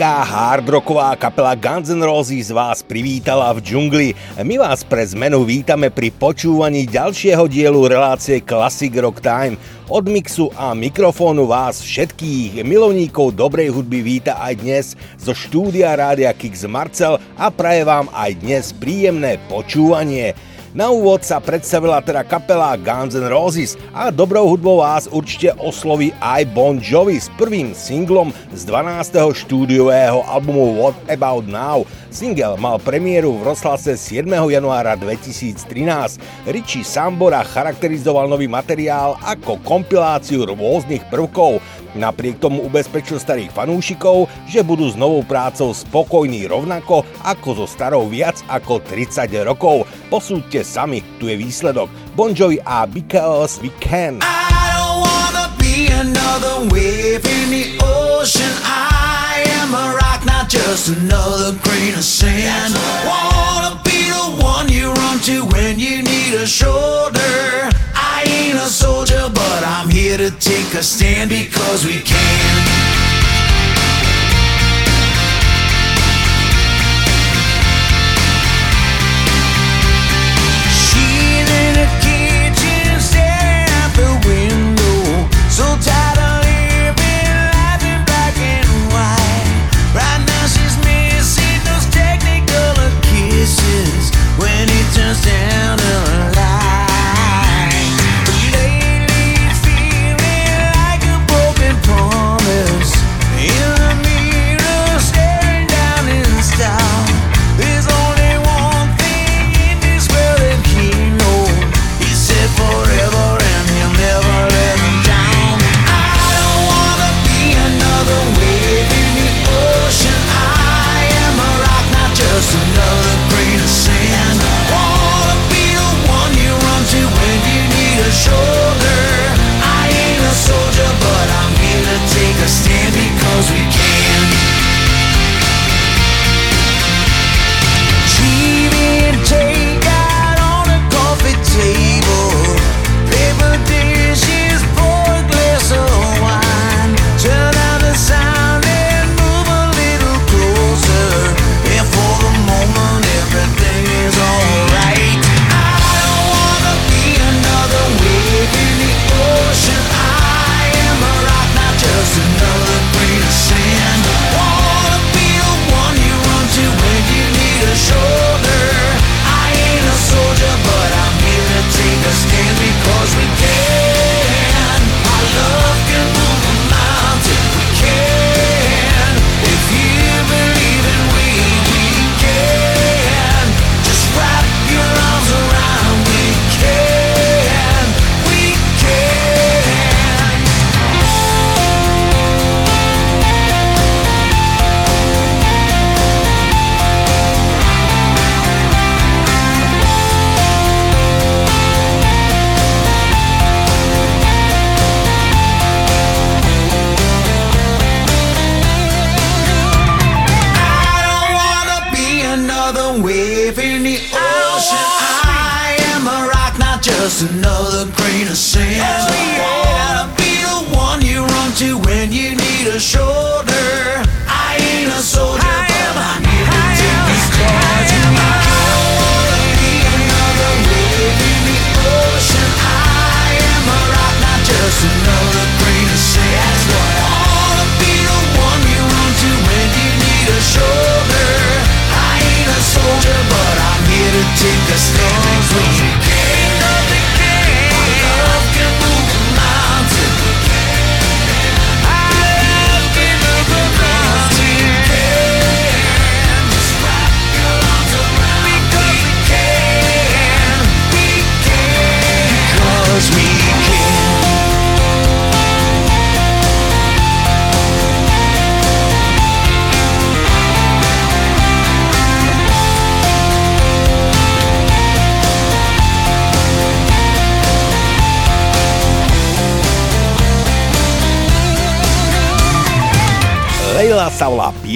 Americká hardrocková kapela Guns N' Roses vás privítala v džungli. My vás pre zmenu vítame pri počúvaní ďalšieho dielu relácie Classic Rock Time. Od mixu a mikrofónu vás všetkých milovníkov dobrej hudby víta aj dnes zo štúdia Rádia Kix Marcel a praje vám aj dnes príjemné počúvanie. Na úvod sa predstavila teda kapela Guns N' Roses a dobrou hudbou vás určite osloví aj Bon Jovi s prvým singlom z 12. štúdiového albumu What About Now. Single mal premiéru v rozhlase 7. januára 2013. Richie Sambora charakterizoval nový materiál ako kompiláciu rôznych prvkov. Napriek tomu ubezpečil starých fanúšikov, že budú s novou prácou spokojní rovnako ako so starou viac ako 30 rokov. Posúďte sami, tu je výsledok. Bon Jovi a Because We Can. I don't wanna another wave in the ocean. I am a rock, not just another grain of sand. Wanna be the one you run to when you need a shoulder. I ain't a soldier, but I'm here to take a stand because we can.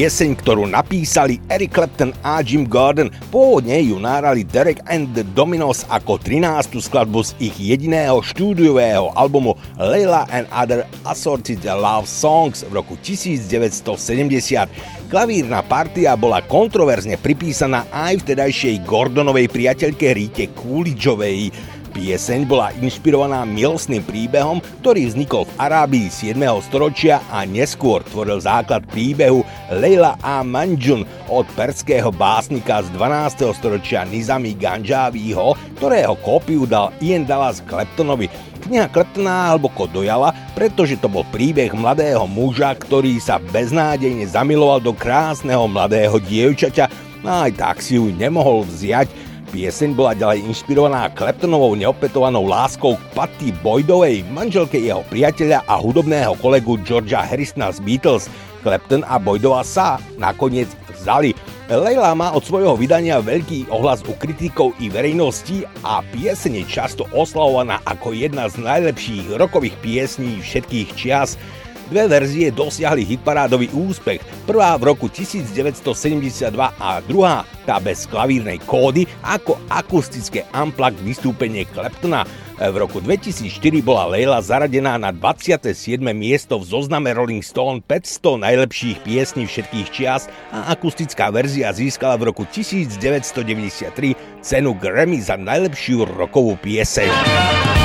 Pieseň, ktorú napísali Eric Clapton a Jim Gordon. Pôvodne ju nárali Derek and the Dominos ako 13. skladbu z ich jediného štúdiového albumu Leila and Other Assorted Love Songs v roku 1970. Klavírna partia bola kontroverzne pripísaná aj vtedajšej Gordonovej priateľke Rite Coolidgeovej. Pieseň bola inšpirovaná milostným príbehom, ktorý vznikol v Arábii 7. storočia a neskôr tvoril základ príbehu Leila a Manjun od perského básnika z 12. storočia Nizami Ganjavího, ktorého kópiu dal Ian Dallas Claptonovi. Kniha Claptona hlboko dojala, pretože to bol príbeh mladého muža, ktorý sa beznádejne zamiloval do krásneho mladého dievčaťa, a aj tak si ju nemohol vziať, Pieseň bola ďalej inšpirovaná Claptonovou neopetovanou láskou k Patty Boydovej, manželke jeho priateľa a hudobného kolegu Georgia Harrisona z Beatles. Clapton a Boydova sa nakoniec vzali. Leila má od svojho vydania veľký ohlas u kritikov i verejnosti a pieseň je často oslavovaná ako jedna z najlepších rokových piesní všetkých čias. Dve verzie dosiahli hitparádový úspech. Prvá v roku 1972 a druhá, tá bez klavírnej kódy, ako akustické unplugged vystúpenie Claptona. V roku 2004 bola Leila zaradená na 27. miesto v zozname Rolling Stone 500 najlepších piesní všetkých čias a akustická verzia získala v roku 1993 cenu Grammy za najlepšiu rokovú pieseň.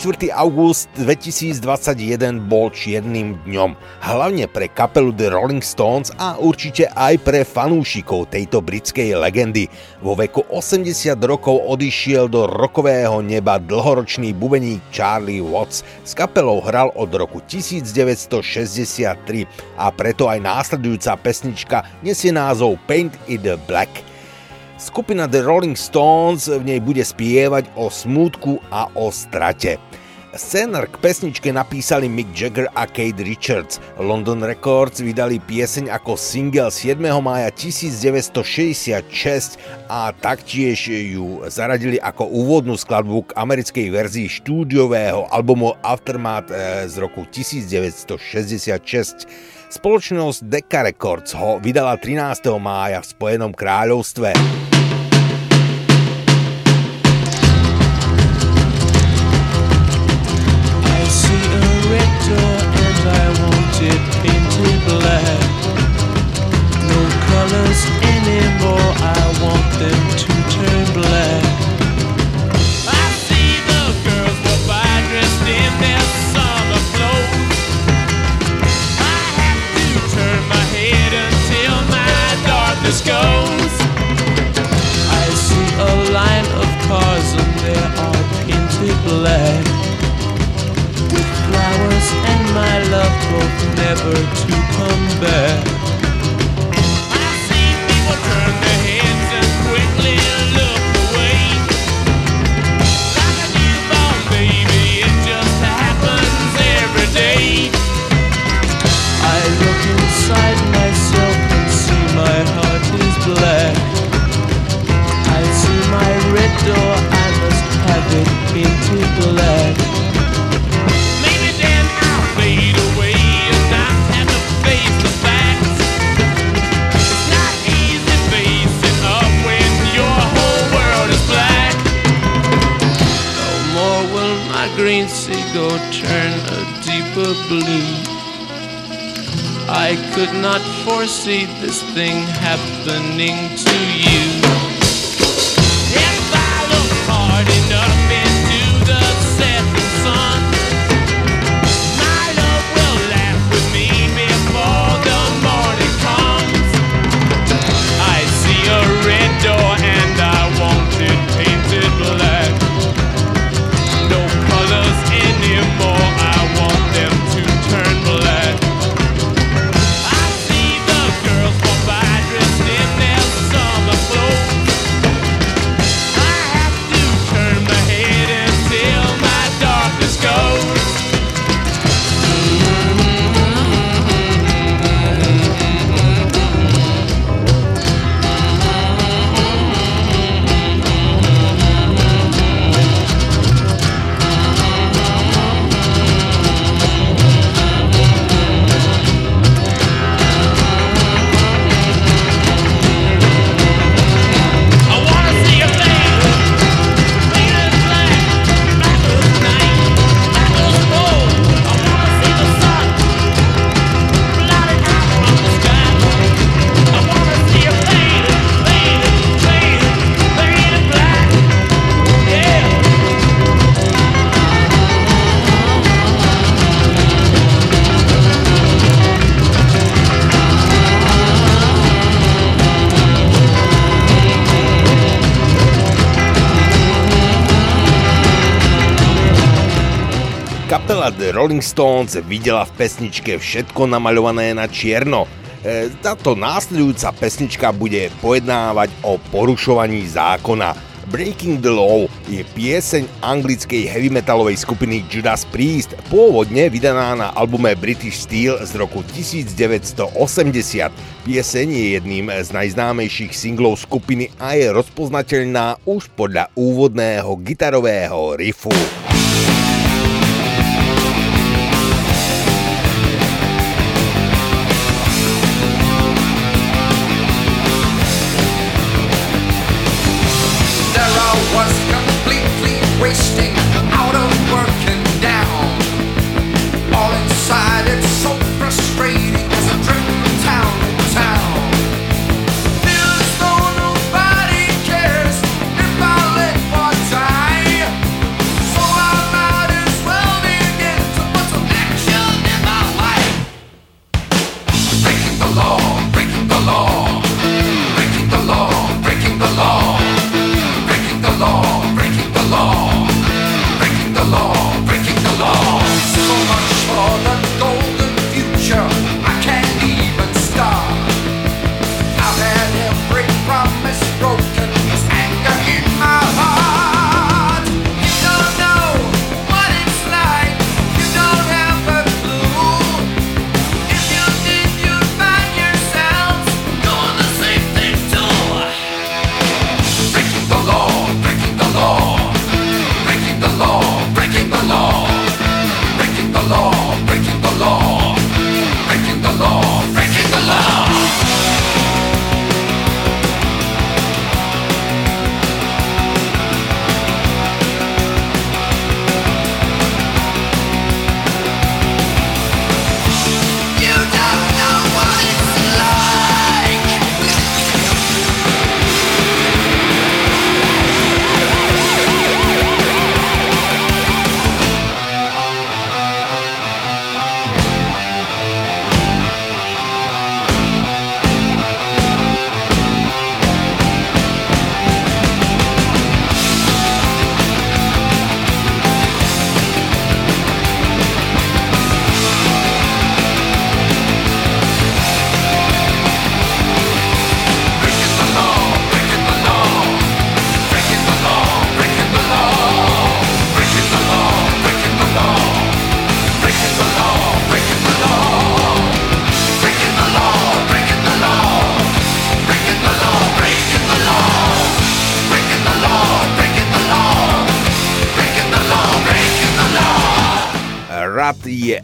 24. august 2021 bol čiernym dňom, hlavne pre kapelu The Rolling Stones a určite aj pre fanúšikov tejto britskej legendy. Vo veku 80 rokov odišiel do rokového neba dlhoročný bubeník Charlie Watts. S kapelou hral od roku 1963 a preto aj následujúca pesnička nesie názov Paint It Black – Skupina The Rolling Stones v nej bude spievať o smútku a o strate. Scenár k pesničke napísali Mick Jagger a Kate Richards. London Records vydali pieseň ako single 7. mája 1966 a taktiež ju zaradili ako úvodnú skladbu k americkej verzii štúdiového albumu Aftermath eh, z roku 1966. Spoločnosť Decca Records ho vydala 13. mája v Spojenom kráľovstve. Rolling Stones videla v pesničke všetko namaľované na čierno. E, táto následujúca pesnička bude pojednávať o porušovaní zákona. Breaking the Law je pieseň anglickej heavy metalovej skupiny Judas Priest, pôvodne vydaná na albume British Steel z roku 1980. Pieseň je jedným z najznámejších singlov skupiny a je rozpoznateľná už podľa úvodného gitarového riffu.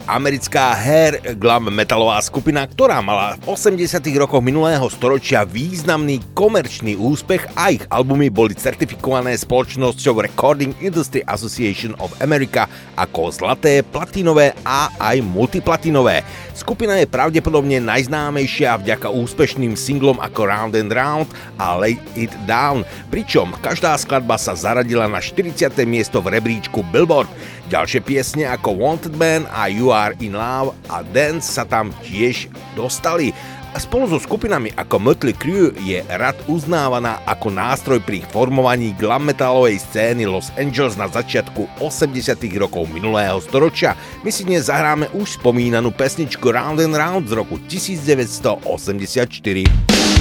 Americká hair glam metalová skupina, ktorá mala v 80 rokoch minulého storočia významný komerčný úspech a ich albumy boli certifikované spoločnosťou Recording Industry Association of America ako zlaté, platinové a aj multiplatinové. Skupina je pravdepodobne najznámejšia vďaka úspešným singlom ako Round and Round a Lay It Down, pričom každá skladba sa zaradila na 40. miesto v rebríčku Billboard. Ďalšie piesne ako Wanted Man a You Are In Love a Dance sa tam tiež dostali. A spolu so skupinami ako Mötley Crüe je rad uznávaná ako nástroj pri formovaní glam metalovej scény Los Angeles na začiatku 80 rokov minulého storočia. My si dnes zahráme už spomínanú pesničku Round and Round z roku 1984.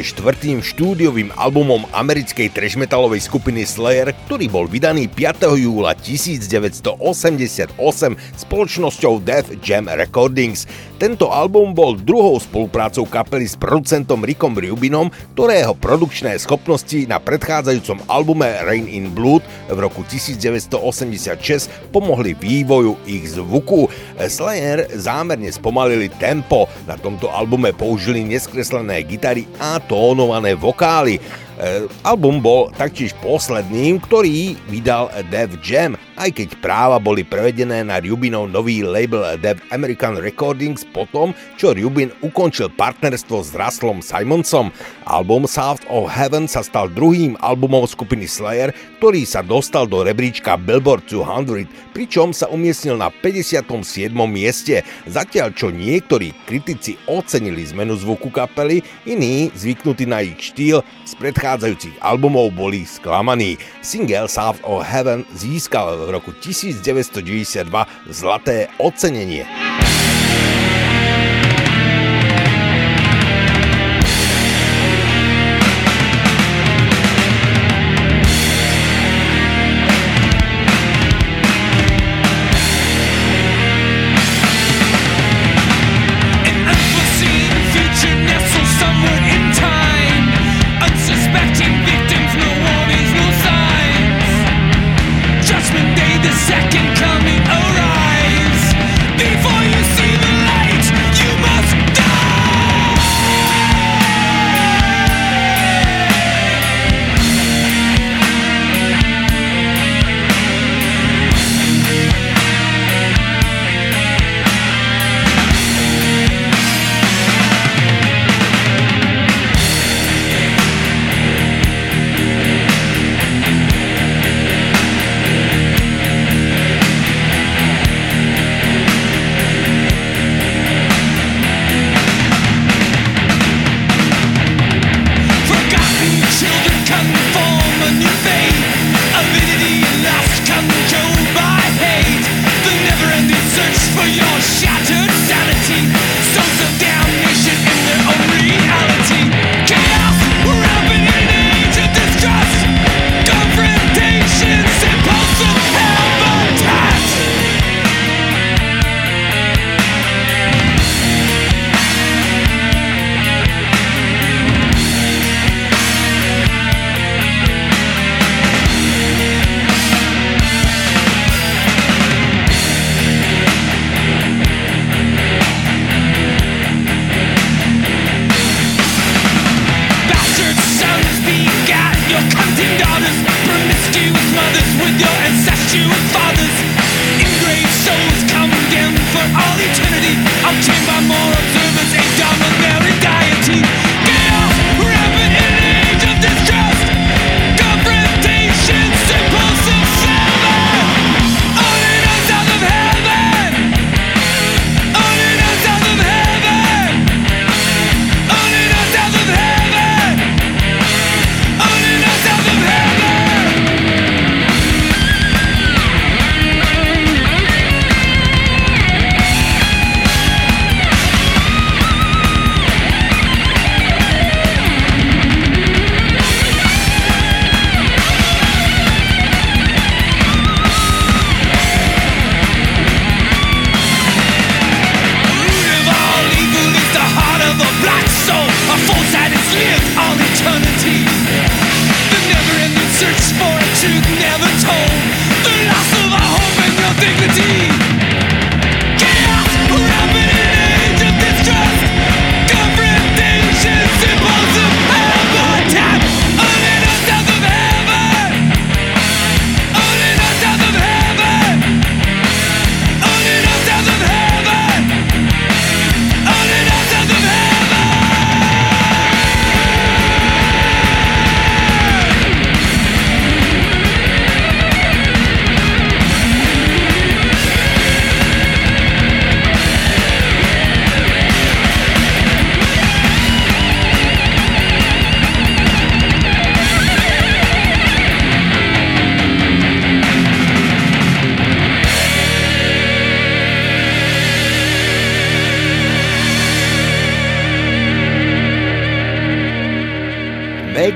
je štvrtým štúdiovým albumom americkej trash metalovej skupiny Slayer, ktorý bol vydaný 5. júla 1988 spoločnosťou Def Jam Recordings. Tento album bol druhou spoluprácou kapely s producentom Rickom Rubinom, ktorého produkčné schopnosti na predchádzajúcom albume Rain in Blood v roku 1986 pomohli vývoju ich zvuku. Slayer zámerne spomalili tempo, na tomto albume použili neskreslené gitary a tónované vokály. E, album bol taktiež posledným, ktorý vydal Dev Jam, aj keď práva boli prevedené na Rubinov nový label Dev American Recordings potom, čo Rubin ukončil partnerstvo s Russellom Simonsom. Album South of Heaven sa stal druhým albumom skupiny Slayer, ktorý sa dostal do rebríčka Billboard 200, pričom sa umiestnil na 57. mieste, zatiaľ čo niektorí kritici ocenili zmenu zvuku kapely, iní, zvyknutí na ich štýl, z predchádzajúcich albumov boli sklamaní. Single South of Heaven získal v roku 1992 zlaté ocenenie.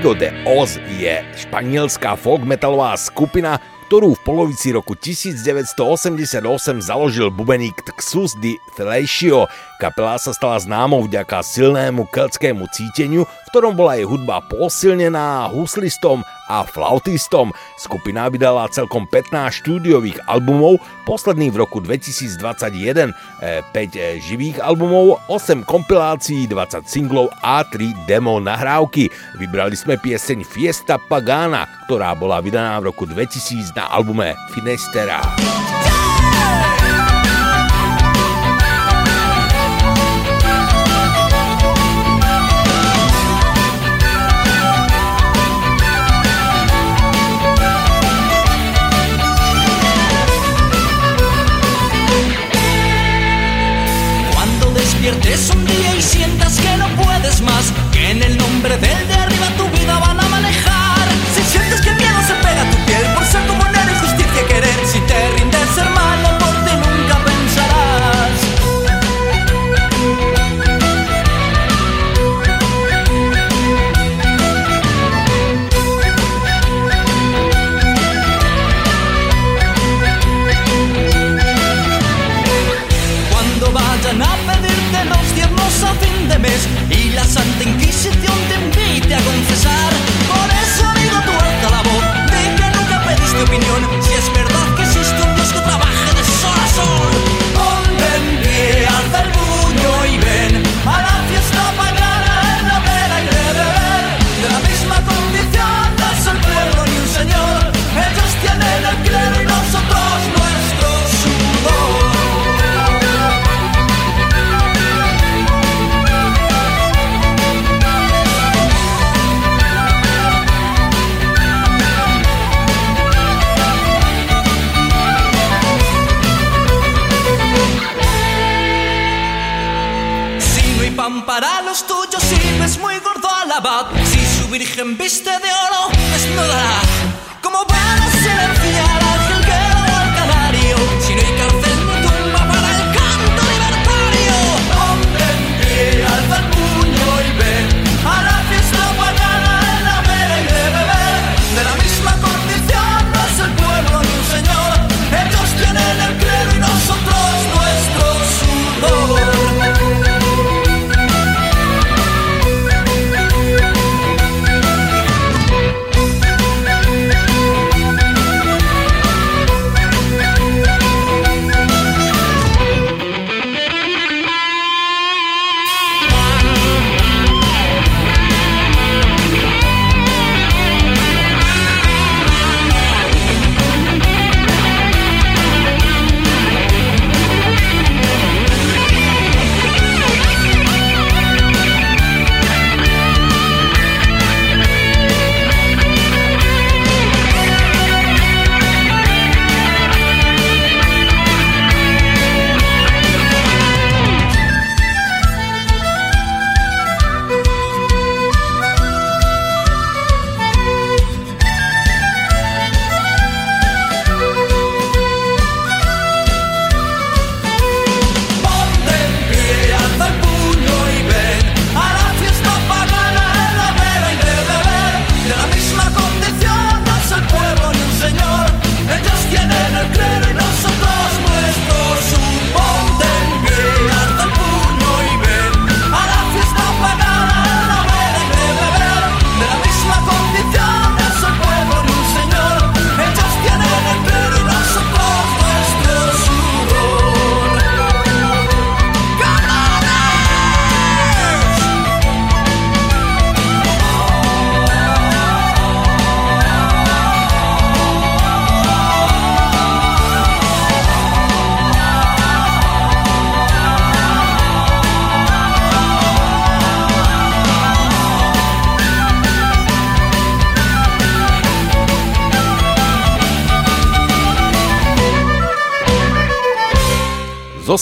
Amigo de Oz je španielská folkmetalová skupina, ktorú v polovici roku 1988 založil bubeník Xus di Fellatio. Kapela sa stala známou vďaka silnému keltskému cíteniu, v ktorom bola jej hudba posilnená huslistom a flautistom. Skupina vydala celkom 15 štúdiových albumov, posledný v roku 2021, 5 eh, eh, živých albumov, 8 kompilácií, 20 singlov a 3 demo nahrávky. Vybrali sme pieseň Fiesta Pagana, ktorá bola vydaná v roku 2000 na albume Finestera. Yeah! Eres un día y sientas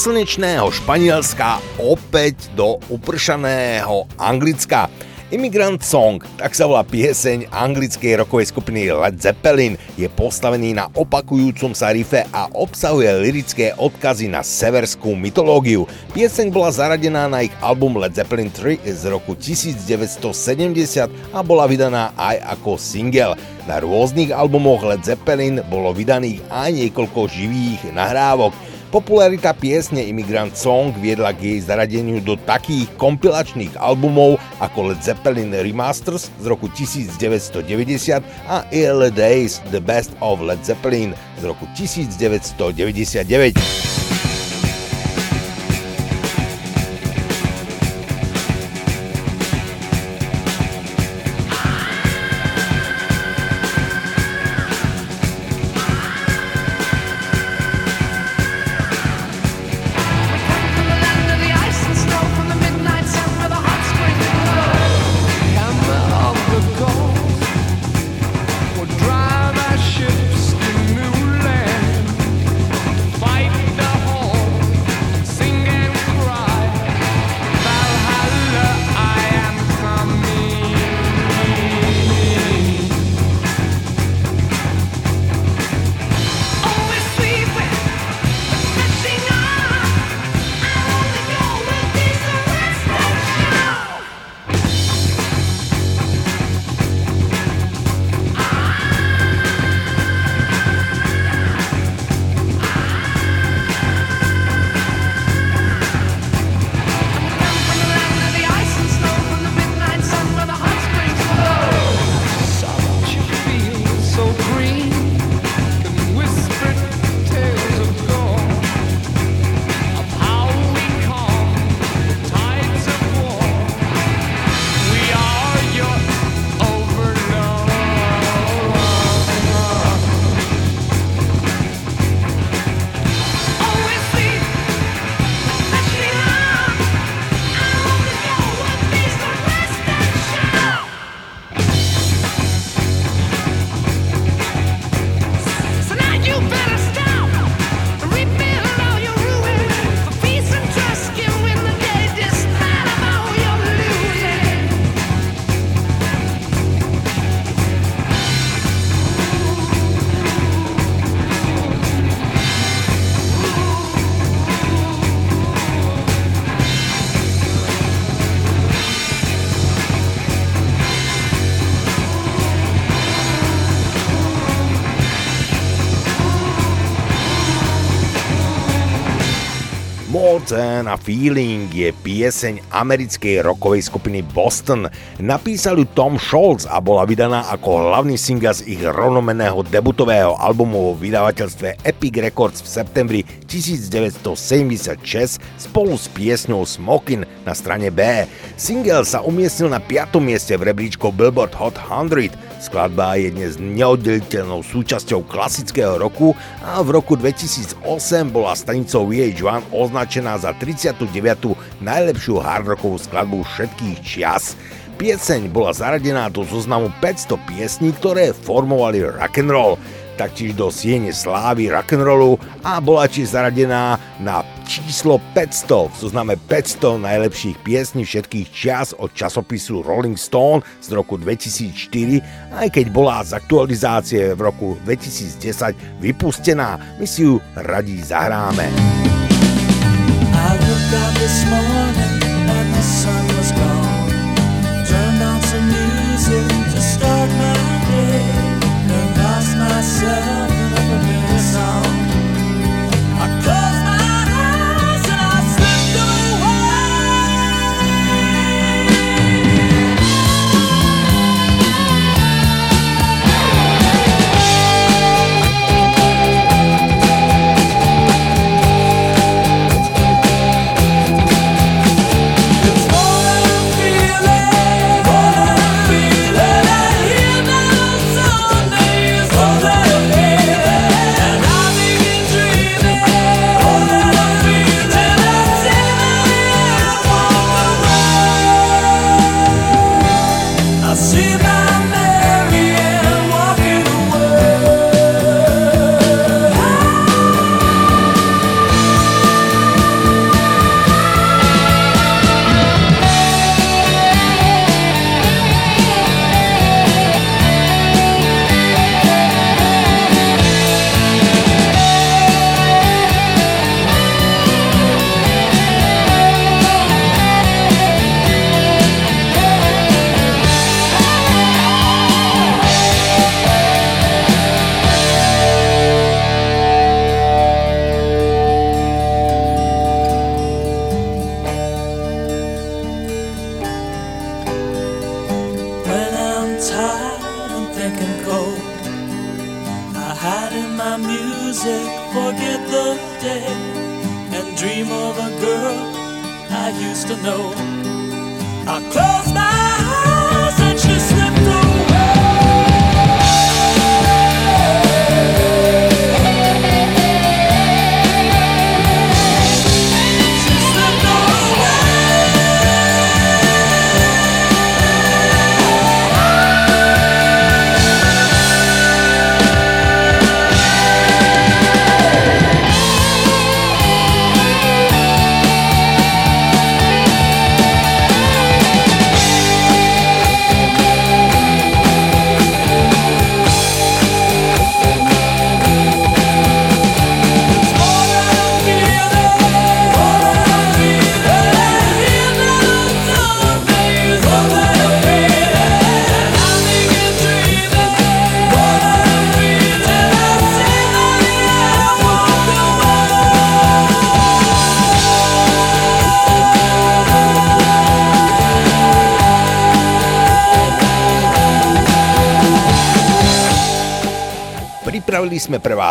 slnečného Španielska opäť do upršaného Anglicka. Immigrant Song, tak sa volá pieseň anglickej rokovej skupiny Led Zeppelin, je postavený na opakujúcom sa rife a obsahuje lirické odkazy na severskú mytológiu. Pieseň bola zaradená na ich album Led Zeppelin 3 z roku 1970 a bola vydaná aj ako single. Na rôznych albumoch Led Zeppelin bolo vydaných aj niekoľko živých nahrávok. Popularita piesne Immigrant Song viedla k jej zaradeniu do takých kompilačných albumov ako Led Zeppelin Remasters z roku 1990 a Early Days The Best of Led Zeppelin z roku 1999. Ten a Feeling je pieseň americkej rockovej skupiny Boston. Napísal ju Tom Scholz a bola vydaná ako hlavný single z ich rovnomeného debutového albumu vo vydavateľstve Epic Records v septembri 1976 spolu s piesňou Smokin na strane B. Single sa umiestnil na 5. mieste v rebríčku Billboard Hot 100 Skladba je dnes neoddeliteľnou súčasťou klasického roku a v roku 2008 bola stanicou VH1 označená za 39. najlepšiu hardrockovú skladbu všetkých čias. Pieseň bola zaradená do zoznamu 500 piesní, ktoré formovali rock'n'roll taktiež do siene slávy rock'n'rollu a bola tiež zaradená na číslo 500 v zozname 500 najlepších piesní všetkých čias od časopisu Rolling Stone z roku 2004, aj keď bola z aktualizácie v roku 2010 vypustená. My si ju radi zahráme. I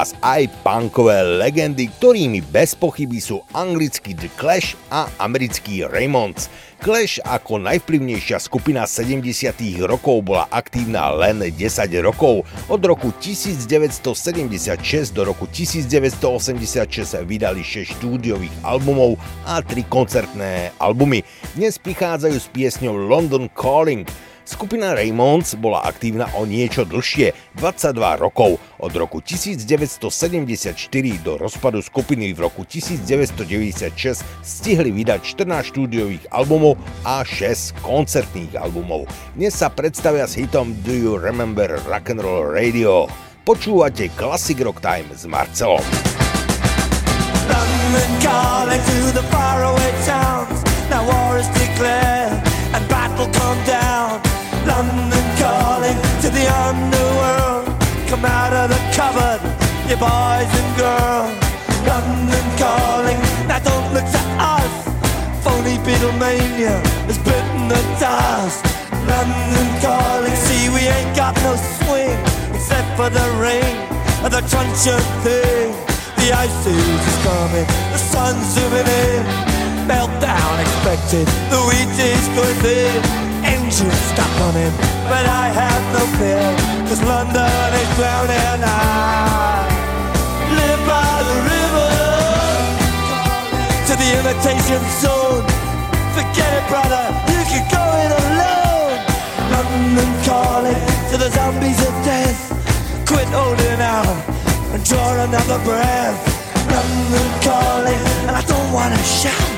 vás aj punkové legendy, ktorými bez pochyby sú anglický The Clash a americký Raymonds. Clash ako najvplyvnejšia skupina 70 rokov bola aktívna len 10 rokov. Od roku 1976 do roku 1986 vydali 6 štúdiových albumov a 3 koncertné albumy. Dnes prichádzajú s piesňou London Calling. Skupina Raymonds bola aktívna o niečo dlhšie, 22 rokov, od roku 1974 do rozpadu skupiny v roku 1996 stihli vydať 14 štúdiových albumov a 6 koncertných albumov. Dnes sa predstavia s hitom Do You Remember Rock'n'Roll Radio. Počúvate Classic Rock Time s Marcelom. And. London calling to the underworld. Come out of the cupboard, you boys and girls. London calling, now don't look to us. Phony Beatlemania has bitten the dust. London calling, see we ain't got no swing except for the rain and the truncheon thing. The ice age is coming, the sun's zooming in. Meltdown expected, the wheat is going thin engine stop running, but I have no fear, cause London is drowning. I live by the river to the imitation zone. Forget it, brother, you can go it alone. London calling to the zombies of death. Quit holding out and draw another breath. London calling, and I don't wanna shout.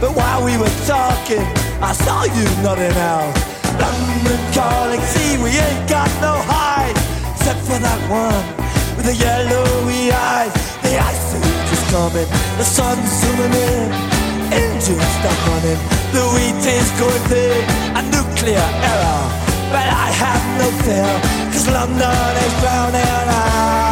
But while we were talking, I saw you nodding out. London calling, see we ain't got no hide, except for that one with the yellowy eyes. The ice is coming, the sun's zooming in, engines stop running, the wheat is going thick, a nuclear error. But I have no fear, cause London is drowning. I,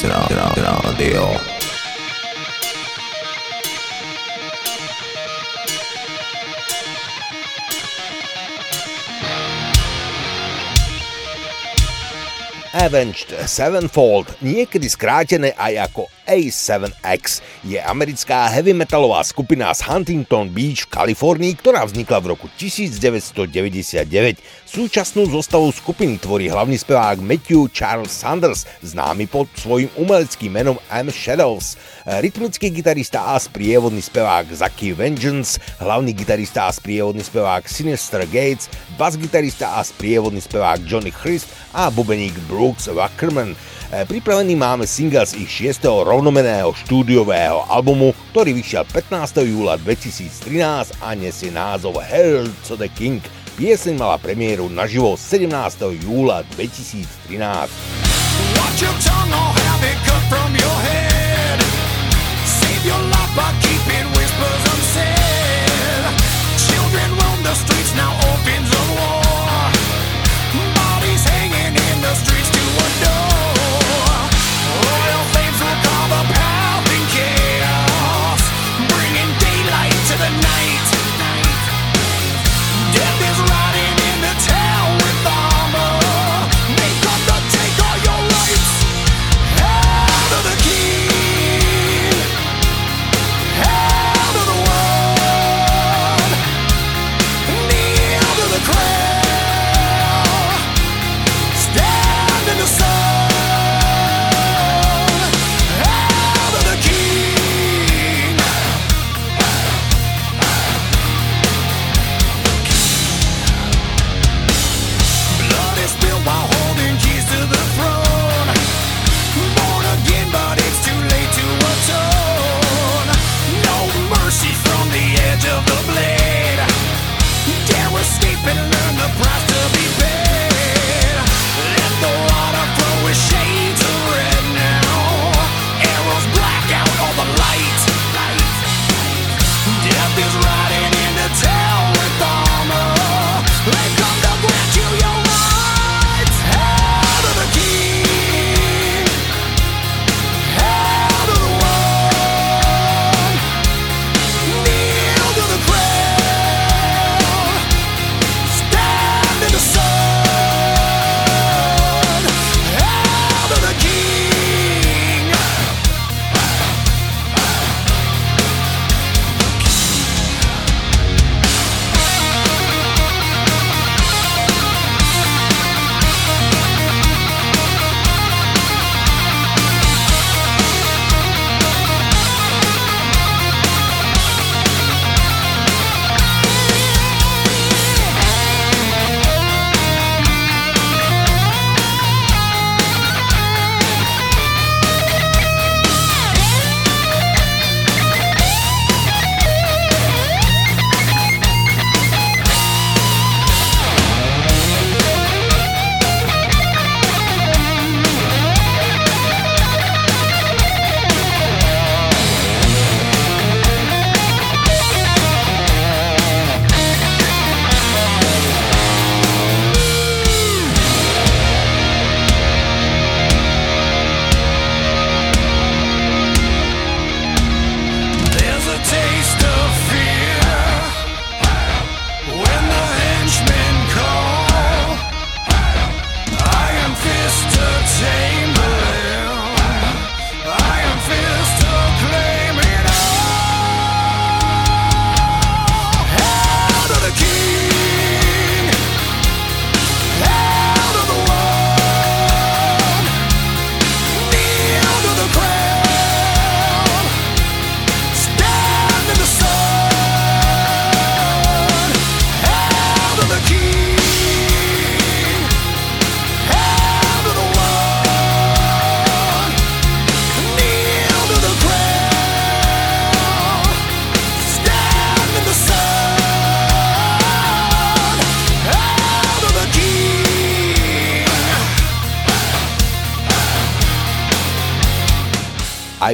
Kicks Kicks Radio. Avenged Sevenfold, niekedy skrátené aj ako A7X, je americká heavy metalová skupina z Huntington Beach v Kalifornii, ktorá vznikla v roku 1999. Súčasnú zostavu skupiny tvorí hlavný spevák Matthew Charles Sanders, známy pod svojim umeleckým menom M Shadows, rytmický gitarista a sprievodný spevák Zaki Vengeance, hlavný gitarista a sprievodný spevák Sinister Gates, bas-gitarista a sprievodný spevák Johnny Christ a bubeník Brooks Wackerman. Pripravený máme single z ich 6. rovnomeného štúdiového albumu, ktorý vyšiel 15. júla 2013 a nesie názov Hail to the King. Pieseň mala premiéru naživo 17. júla 2013. Watch your tongue or have it cut from your head. Save your life by keeping whispers unsaid. Children roam the streets now, orphans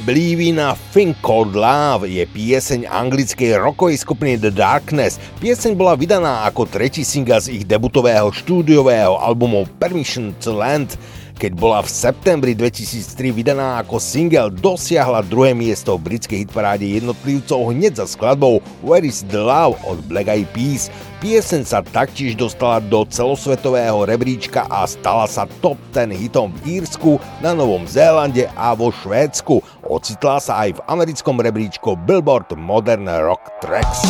I Believe in a Thing Called Love je pieseň anglickej rockovej skupiny The Darkness. Pieseň bola vydaná ako tretí single z ich debutového štúdiového albumu Permission to Land. Keď bola v septembri 2003 vydaná ako single, dosiahla druhé miesto v britskej hitparáde jednotlivcov hneď za skladbou Where is the Love od Black Eyed Peas. Piesen sa taktiež dostala do celosvetového rebríčka a stala sa top 10 hitom v Írsku, na Novom Zélande a vo Švédsku. Ocitla sa aj v americkom rebríčku Billboard Modern Rock Tracks.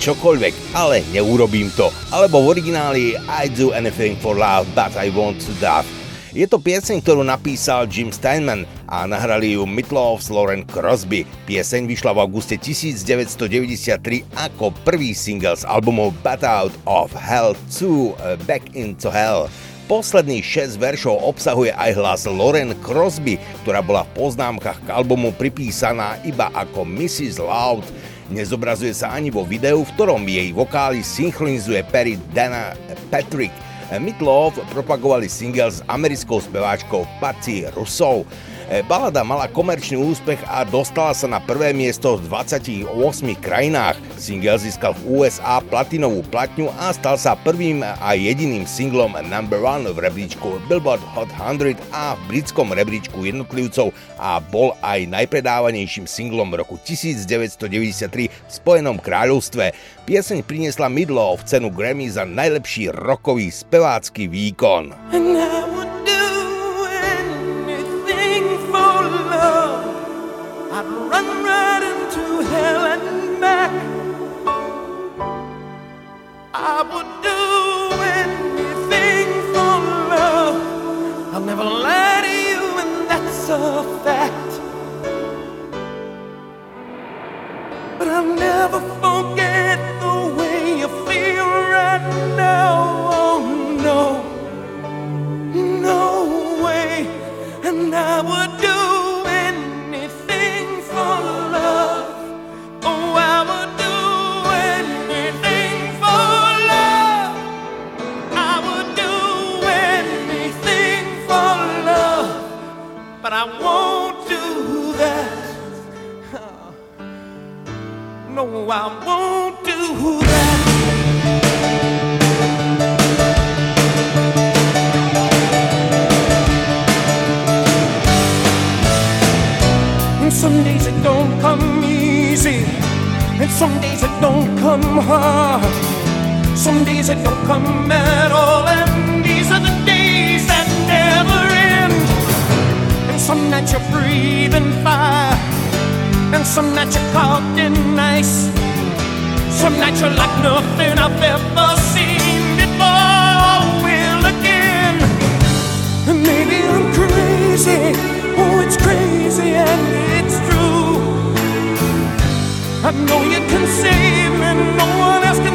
Čokoľvek, ale neurobím to. Alebo v origináli I do anything for love, but I want to die. Je to pieseň, ktorú napísal Jim Steinman a nahrali ju Meatloaf s Lauren Crosby. Pieseň vyšla v auguste 1993 ako prvý single z albumu Bat Out of Hell 2 uh, Back into Hell. Posledných 6 veršov obsahuje aj hlas Lauren Crosby, ktorá bola v poznámkach k albumu pripísaná iba ako Mrs. Loud. Nezobrazuje sa ani vo videu, v ktorom jej vokály synchronizuje Perry Dana Patrick. Meatloaf propagovali single s americkou speváčkou Patsy Russou. E, Balada mala komerčný úspech a dostala sa na prvé miesto v 28 krajinách. Single získal v USA platinovú platňu a stal sa prvým a jediným singlom number one v rebríčku Billboard Hot 100 a v britskom rebríčku jednotlivcov a bol aj najpredávanejším singlom roku 1993 v Spojenom kráľovstve. Pieseň priniesla Midlov cenu Grammy za najlepší rokový spevácky výkon. And I a fact. But I'll never forget the way you feel right now. Oh no, no way. And I would do. but I won't do that. No, I won't do that. And some days it don't come easy, and some days it don't come hard. Some days it don't come at all, and these are the days. Some nights you're breathing fire, and some nights you're caught in ice. Some nights you're like nothing I've ever seen before. Will again, and maybe I'm crazy. Oh, it's crazy and it's true. I know you can save me, no one else can.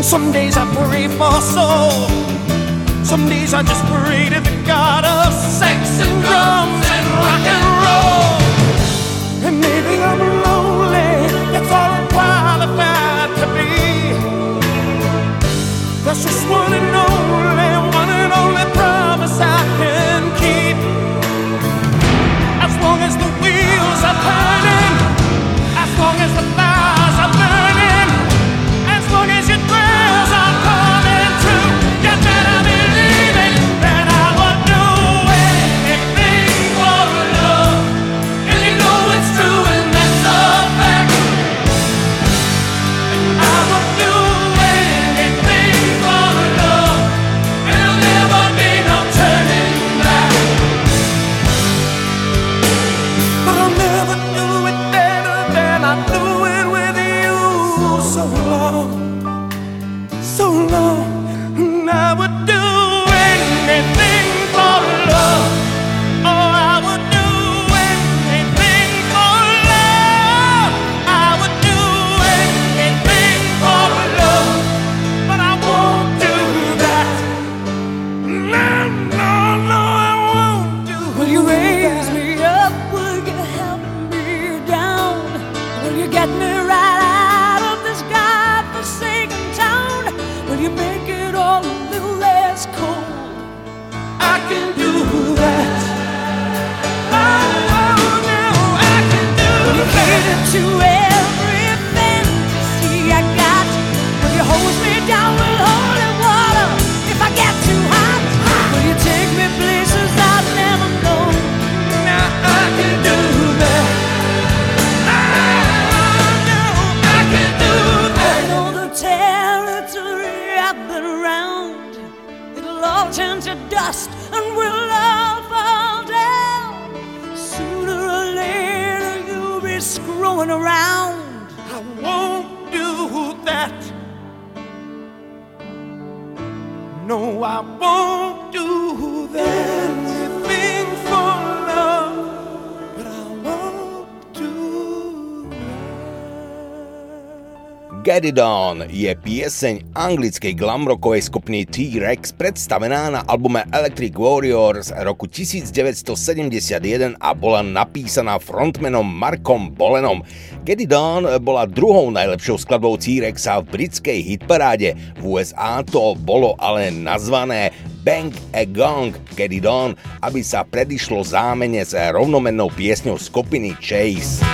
And some days I pray for soul. Some days I just pray to the God of sex. Get It On je pieseň anglickej glamrockovej skupiny T-Rex predstavená na albume Electric Warriors roku 1971 a bola napísaná frontmanom Markom Bolenom. Get It On bola druhou najlepšou skladbou T-Rexa v britskej hitparáde. V USA to bolo ale nazvané Bang a Gong Get It On, aby sa predišlo zámene s rovnomennou piesňou skupiny Chase.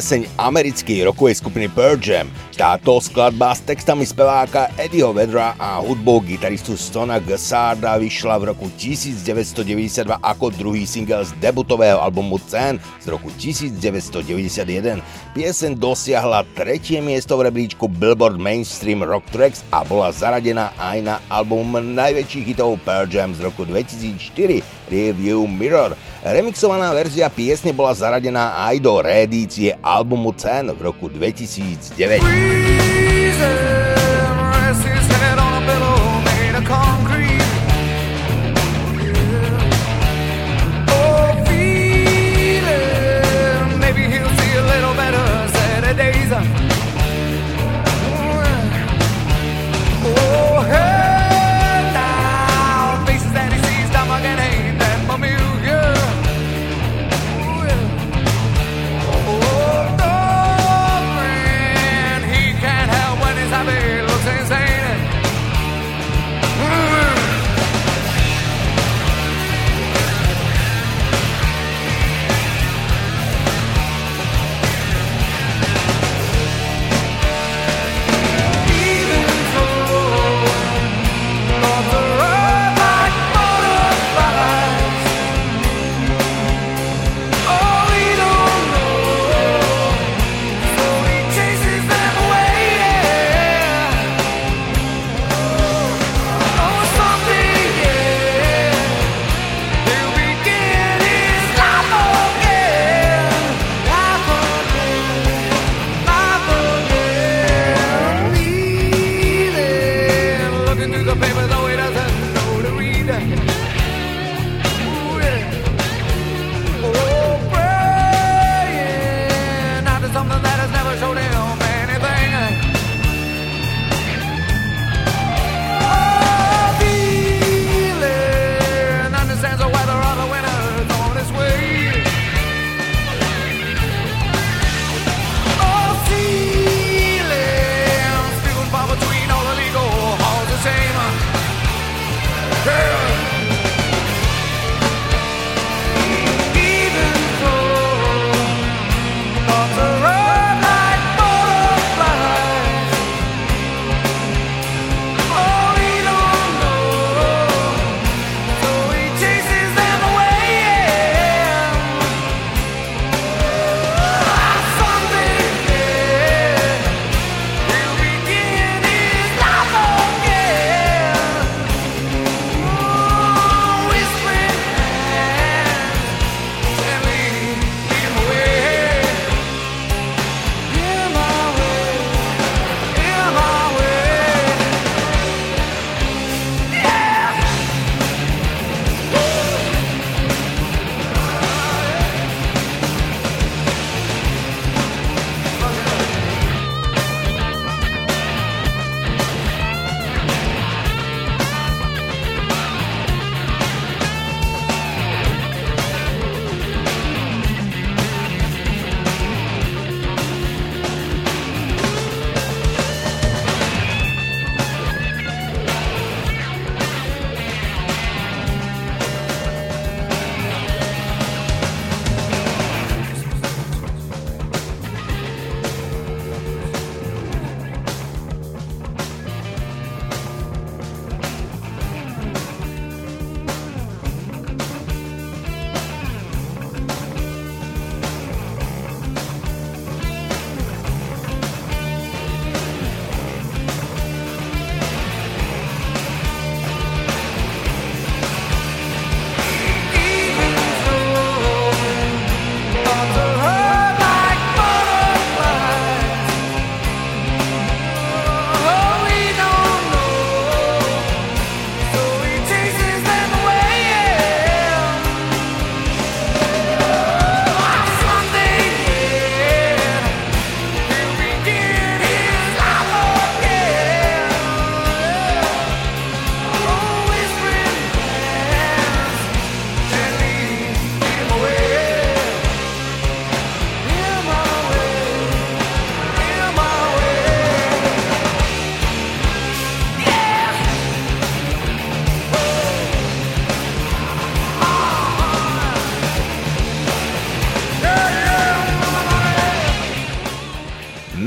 Pieseň americkej rokovej skupiny Pearl Jam. Táto skladba s textami speváka Eddieho Vedra a hudbou gitaristu Stona Gassarda vyšla v roku 1992 ako druhý single z debutového albumu Cen z roku 1991. Pieseň dosiahla tretie miesto v rebríčku Billboard Mainstream Rock Tracks a bola zaradená aj na album najväčších hitov Pearl Jam z roku 2004 Review Mirror. Remixovaná verzia piesne bola zaradená aj do reedície albumu Cen v roku 2009. the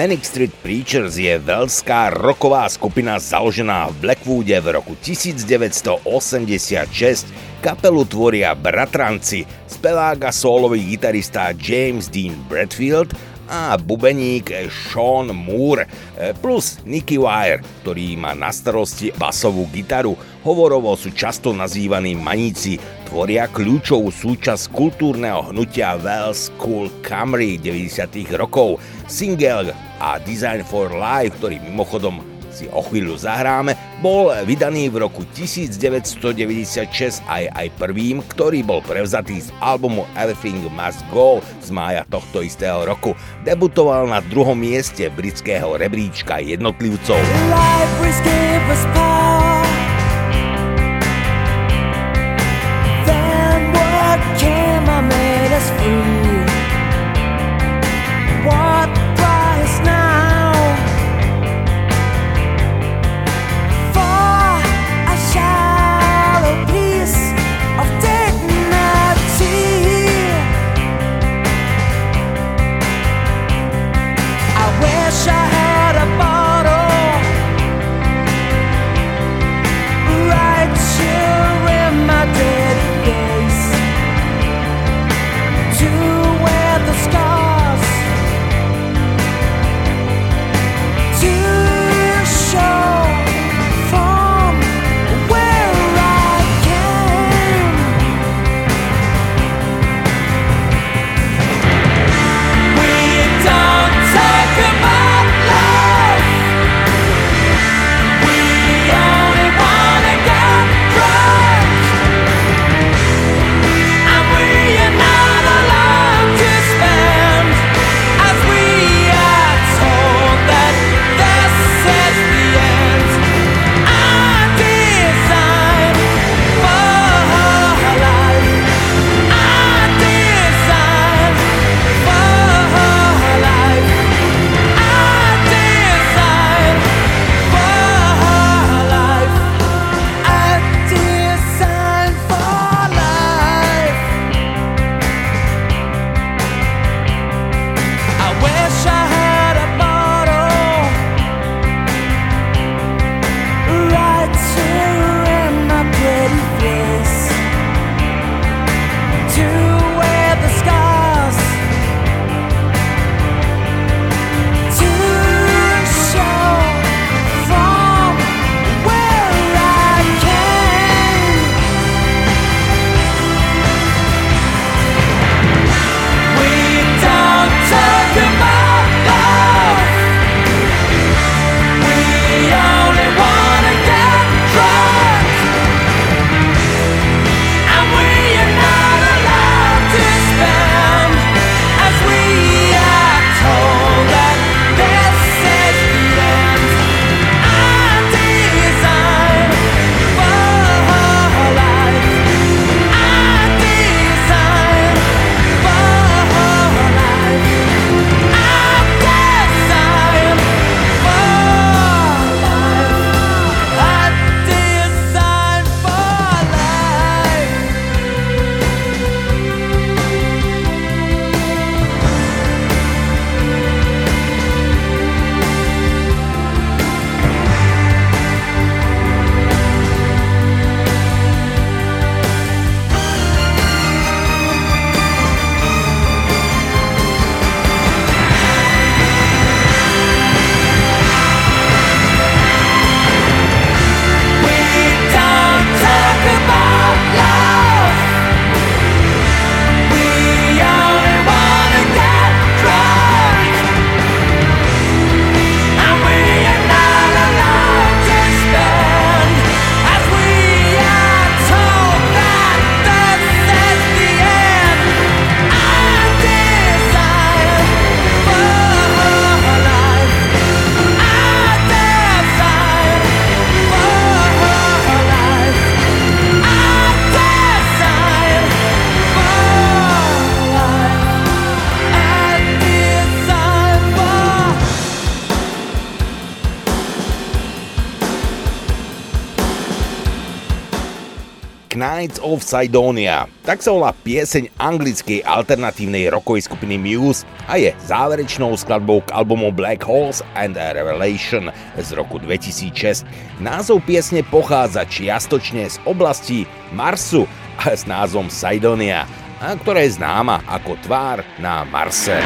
Manic Street Preachers je velská roková skupina založená v Blackwoode v roku 1986. Kapelu tvoria bratranci, spevák a solový gitarista James Dean Bradfield a bubeník Sean Moore plus Nicky Wire, ktorý má na starosti basovú gitaru. Hovorovo sú často nazývaní maníci, tvoria kľúčovú súčasť kultúrneho hnutia Wells School Camry 90. rokov. Single a Design for Life, ktorý mimochodom si o chvíľu zahráme, bol vydaný v roku 1996 aj aj prvým, ktorý bol prevzatý z albumu Everything Must Go z mája tohto istého roku. Debutoval na druhom mieste britského rebríčka jednotlivcov. Life Knights of Sidonia. Tak sa volá pieseň anglickej alternatívnej rokovej skupiny Muse a je záverečnou skladbou k albumu Black Holes and a Revelation z roku 2006. Názov piesne pochádza čiastočne z oblasti Marsu a s názvom Sidonia, a ktorá je známa ako tvár na Marse.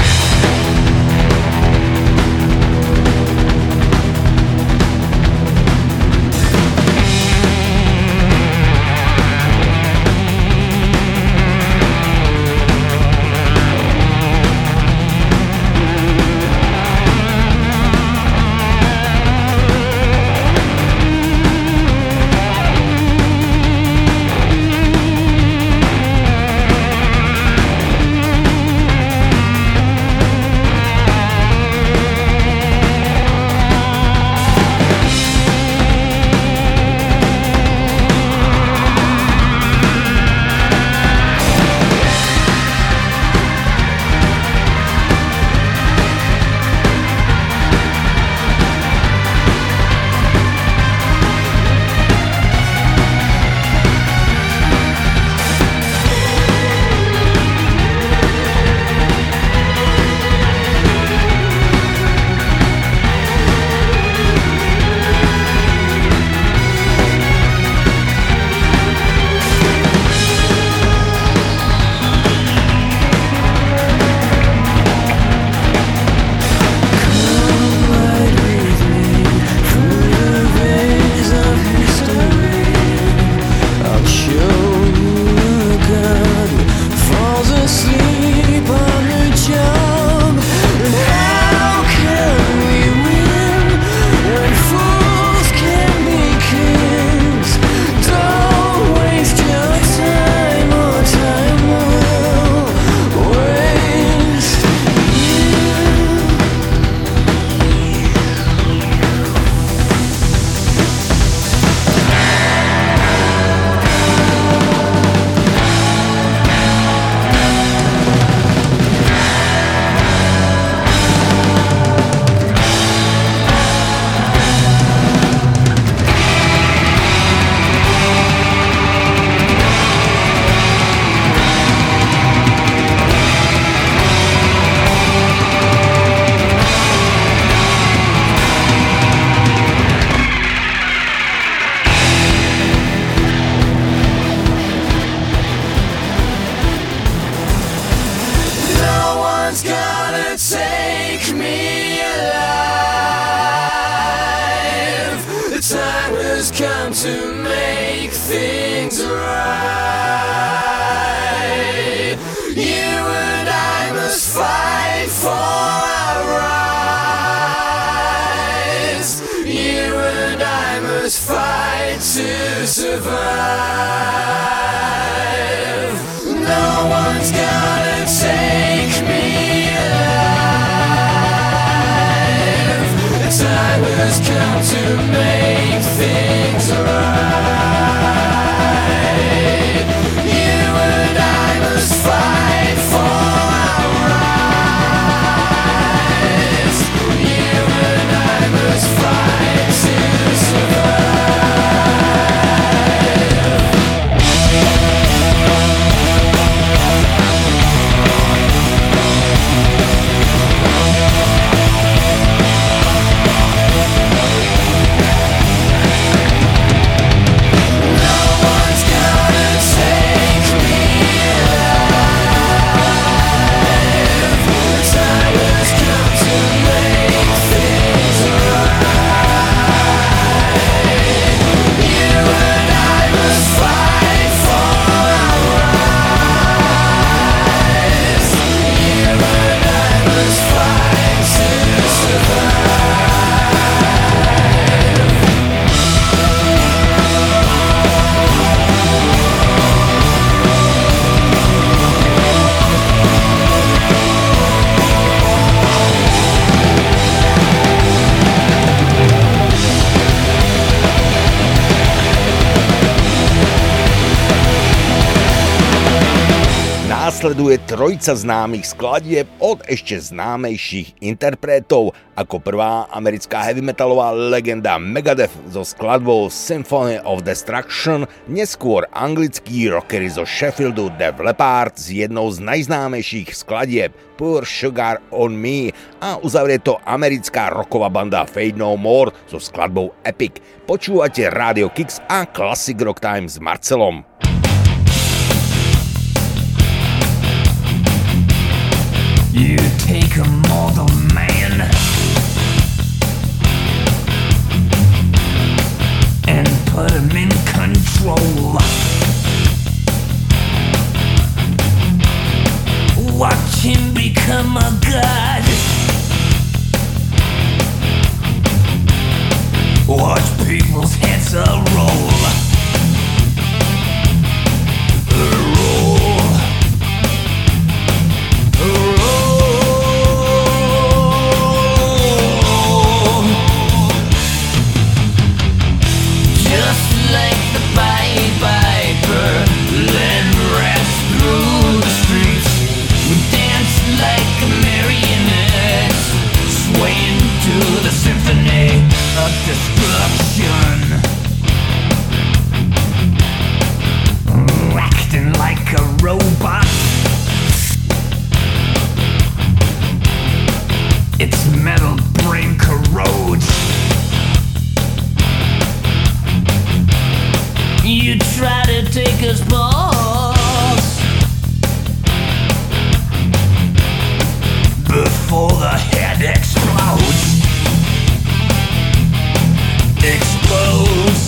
Nasleduje trojica známych skladieb od ešte známejších interpretov, ako prvá americká heavy metalová legenda Megadeth so skladbou Symphony of Destruction, neskôr anglický rockery zo Sheffieldu Def Leppard s jednou z najznámejších skladieb Poor Sugar on Me a uzavrie to americká rocková banda Fade No More so skladbou Epic. Počúvate Radio Kicks a Classic Rock Time s Marcelom. Watch him become a god. Watch people's heads. Roll. Its metal brain corrodes. You try to take us balls before the head explodes. Explodes.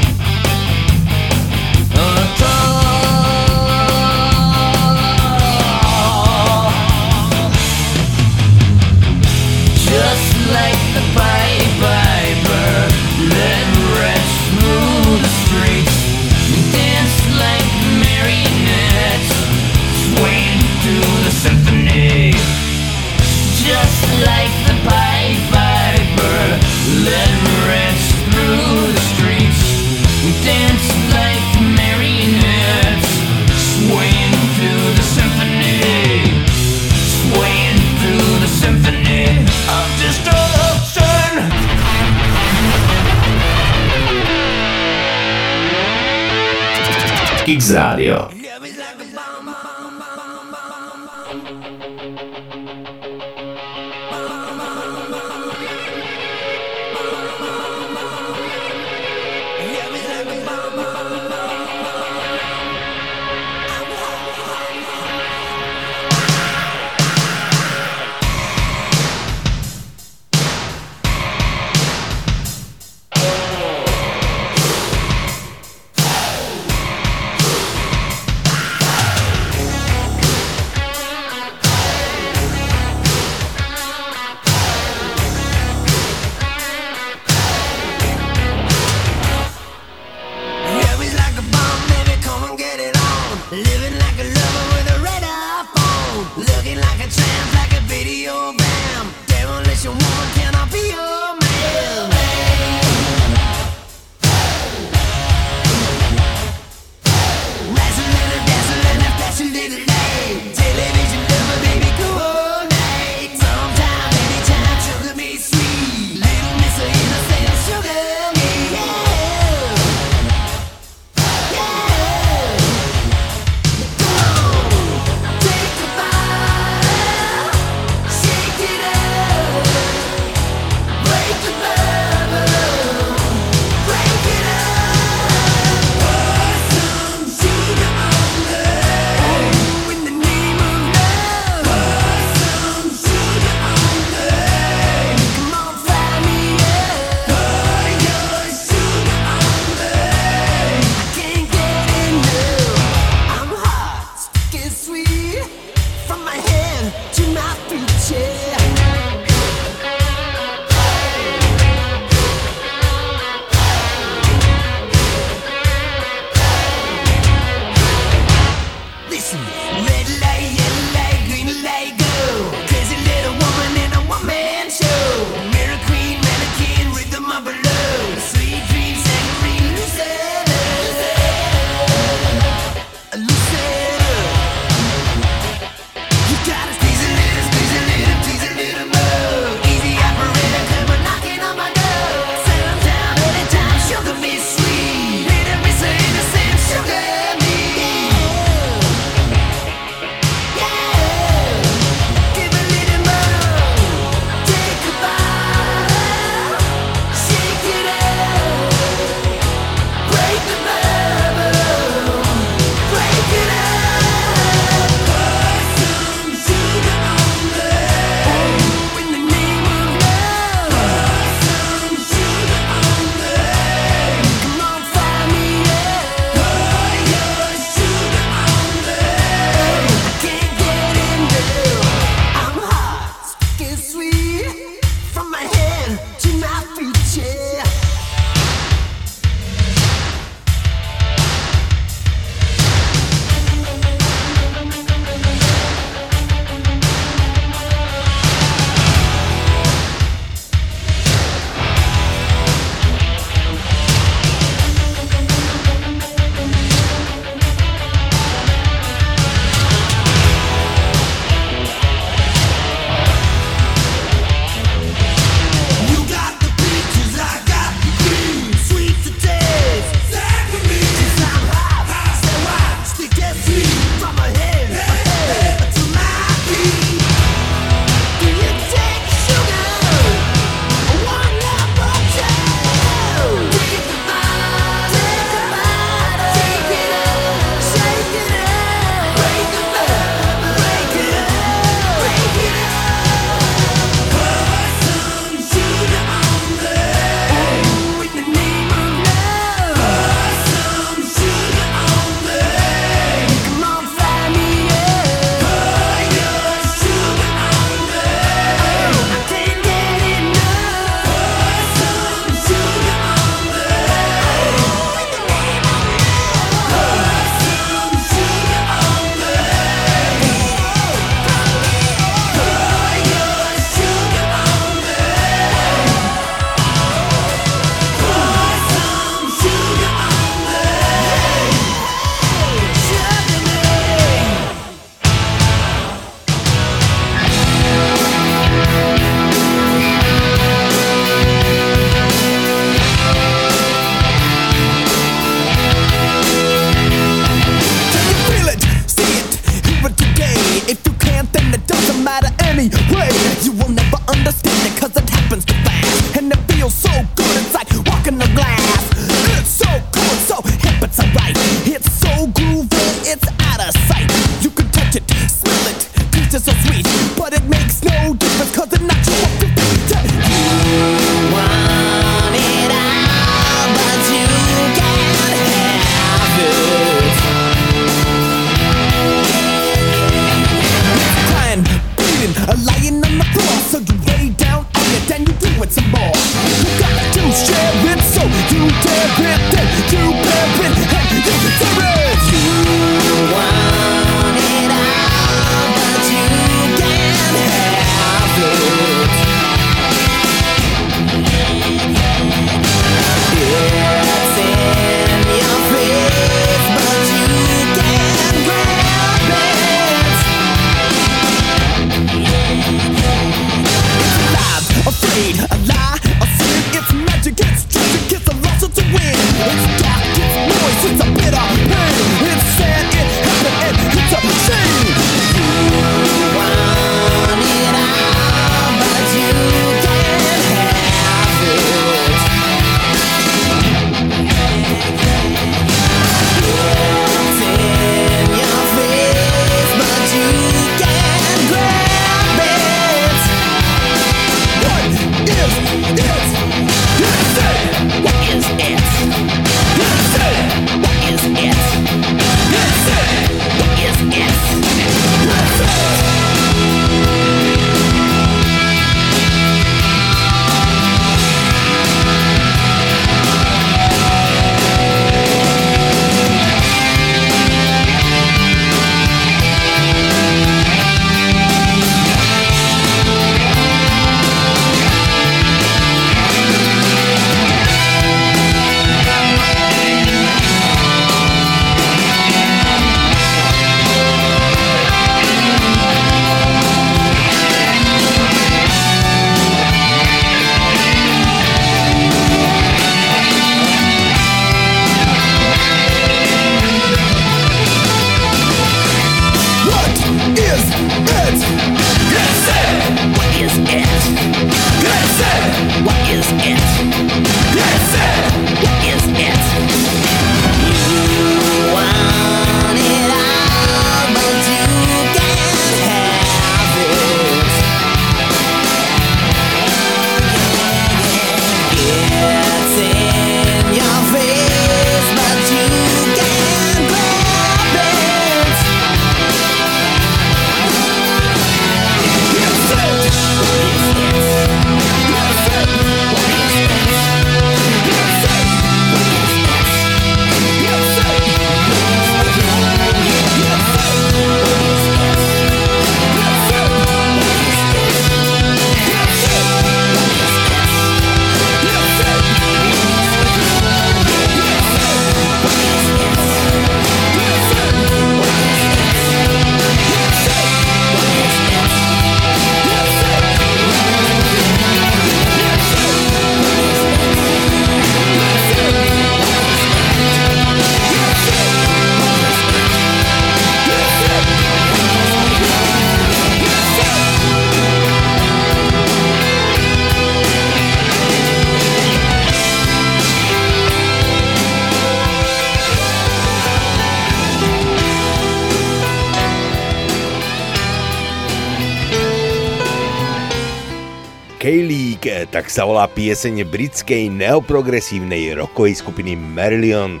Sa volá pieseň britskej neoprogresívnej rockovej skupiny Marillion.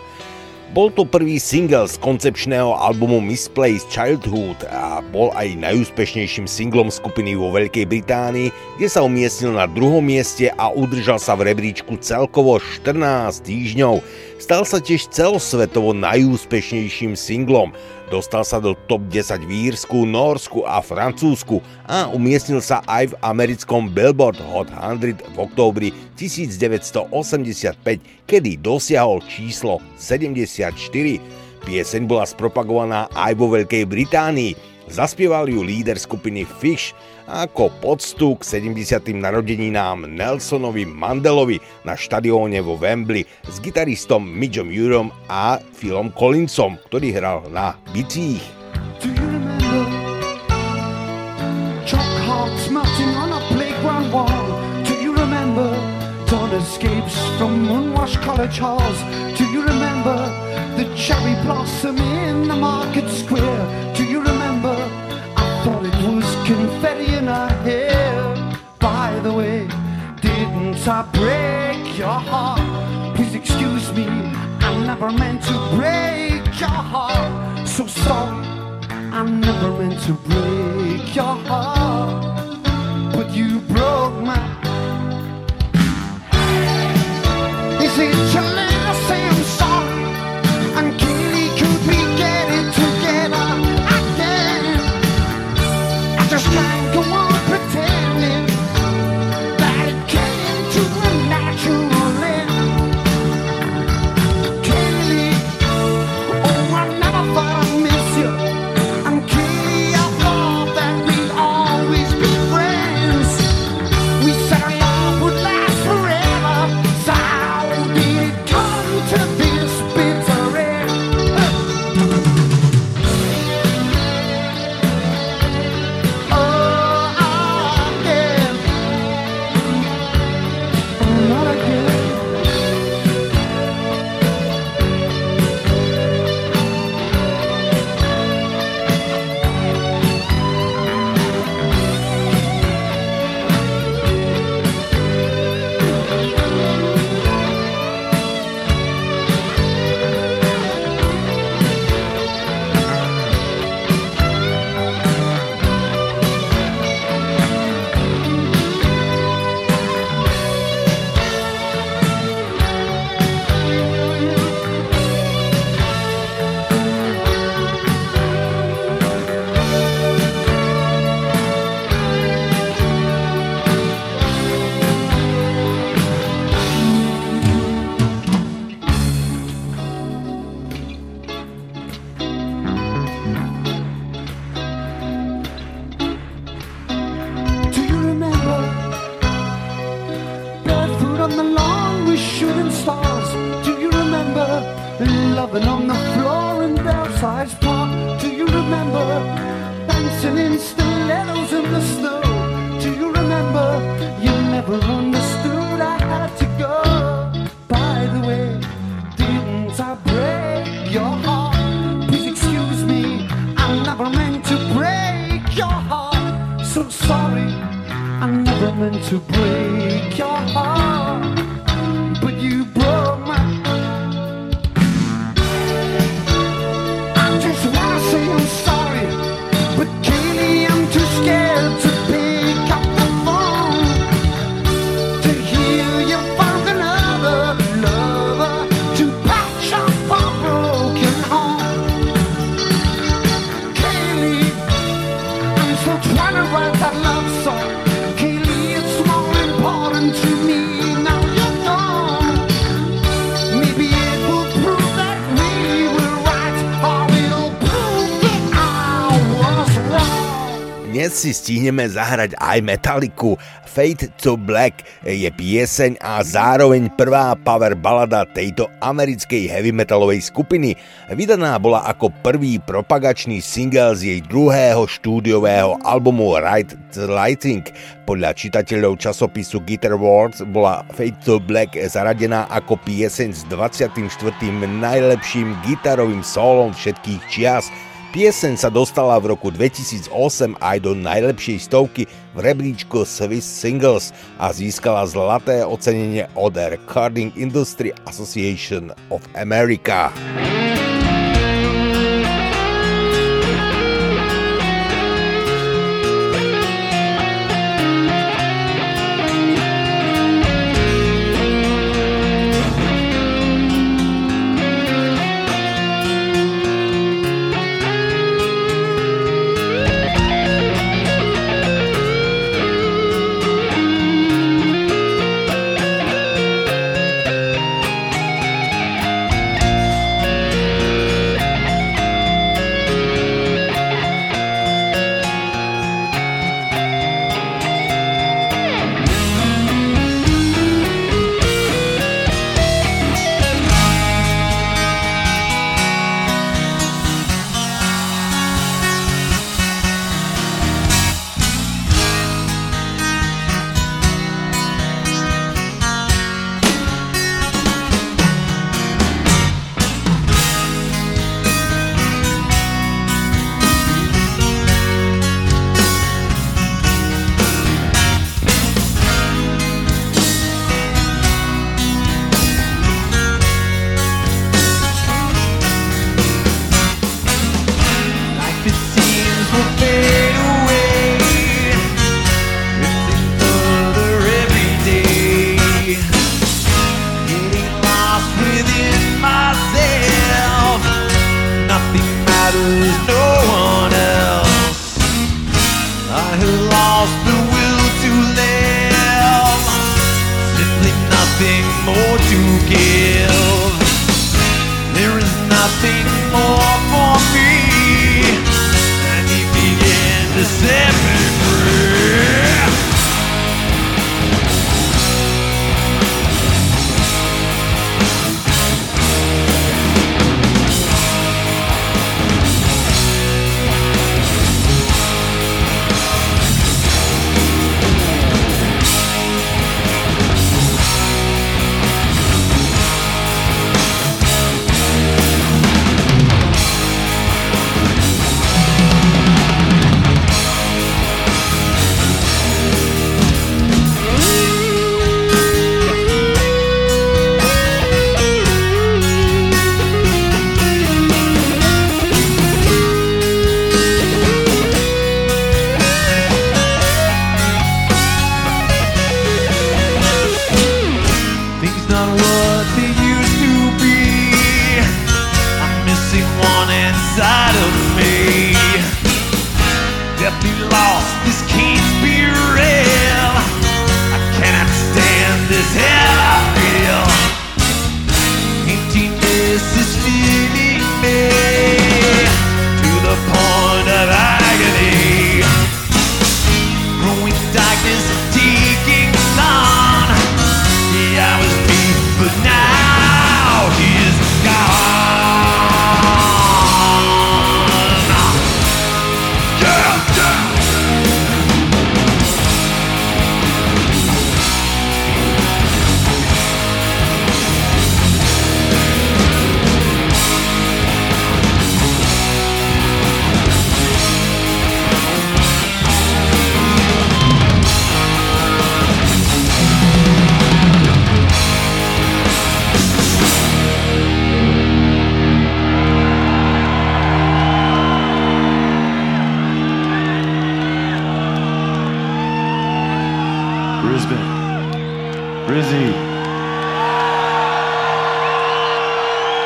Bol to prvý single z koncepčného albumu Misplaced Childhood a bol aj najúspešnejším singlom skupiny vo Veľkej Británii, kde sa umiestnil na druhom mieste a udržal sa v rebríčku celkovo 14 týždňov. Stal sa tiež celosvetovo najúspešnejším singlom. Dostal sa do top 10 v Írsku, Norsku a Francúzsku a umiestnil sa aj v americkom Billboard Hot 100 v októbri 1985, kedy dosiahol číslo 74. Pieseň bola spropagovaná aj vo Veľkej Británii. Zaspieval ju líder skupiny Fish ako poctu k 70. narodeninám Nelsonovi Mandelovi na štadióne vo Wembley s gitaristom Midgeom Urom a Philom Collinsom, ktorý hral na bicích. escapes from unwashed college halls. Do you remember the cherry blossom in the market square? Confetti in her hair. By the way, didn't I break your heart? Please excuse me, I never meant to break your heart. So sorry, I never meant to break your heart. But you broke my. Is it stihneme zahrať aj Metalliku. Fade to Black je pieseň a zároveň prvá power balada tejto americkej heavy metalovej skupiny. Vydaná bola ako prvý propagačný single z jej druhého štúdiového albumu Right the Lighting. Podľa čitateľov časopisu Guitar World bola Fade to Black zaradená ako pieseň s 24. najlepším gitarovým solom všetkých čias. Pieseň sa dostala v roku 2008 aj do najlepšej stovky v rebríčku Swiss Singles a získala zlaté ocenenie od Recording Industry Association of America.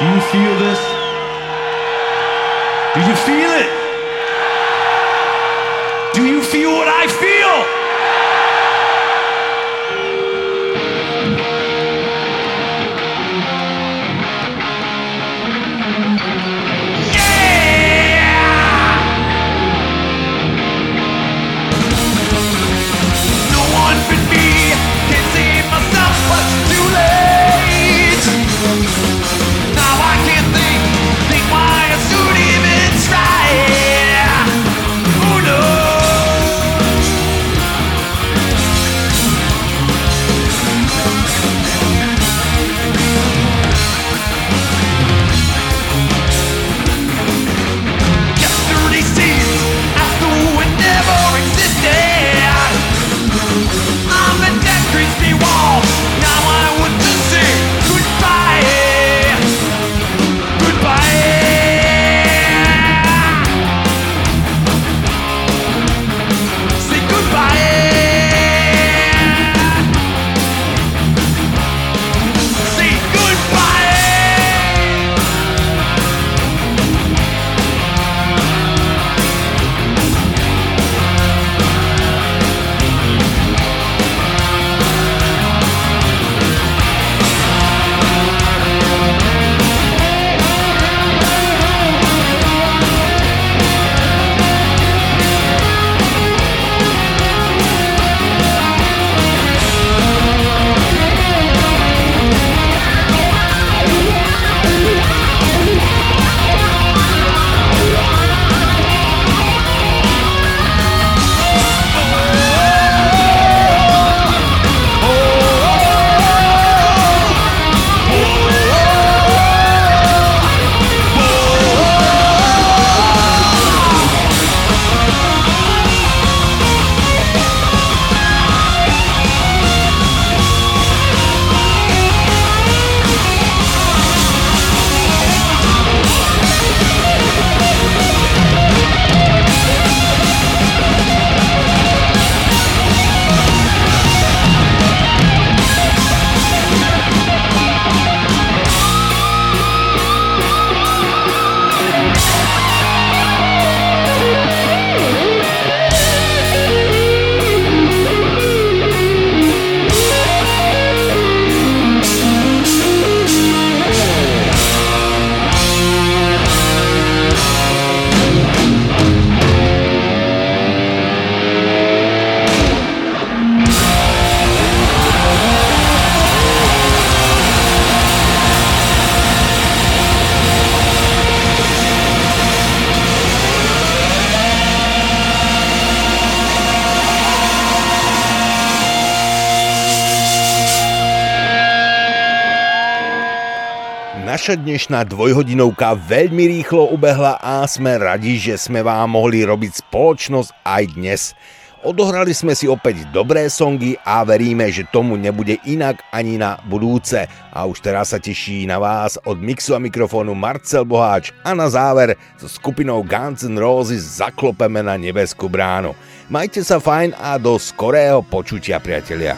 Do you feel this? Do you feel it? Do you feel what I feel? Naša dnešná dvojhodinovka veľmi rýchlo ubehla a sme radi, že sme vám mohli robiť spoločnosť aj dnes. Odohrali sme si opäť dobré songy a veríme, že tomu nebude inak ani na budúce. A už teraz sa teší na vás od mixu a mikrofónu Marcel Boháč a na záver so skupinou Guns N' Roses zaklopeme na nebeskú bránu. Majte sa fajn a do skorého počutia, priatelia.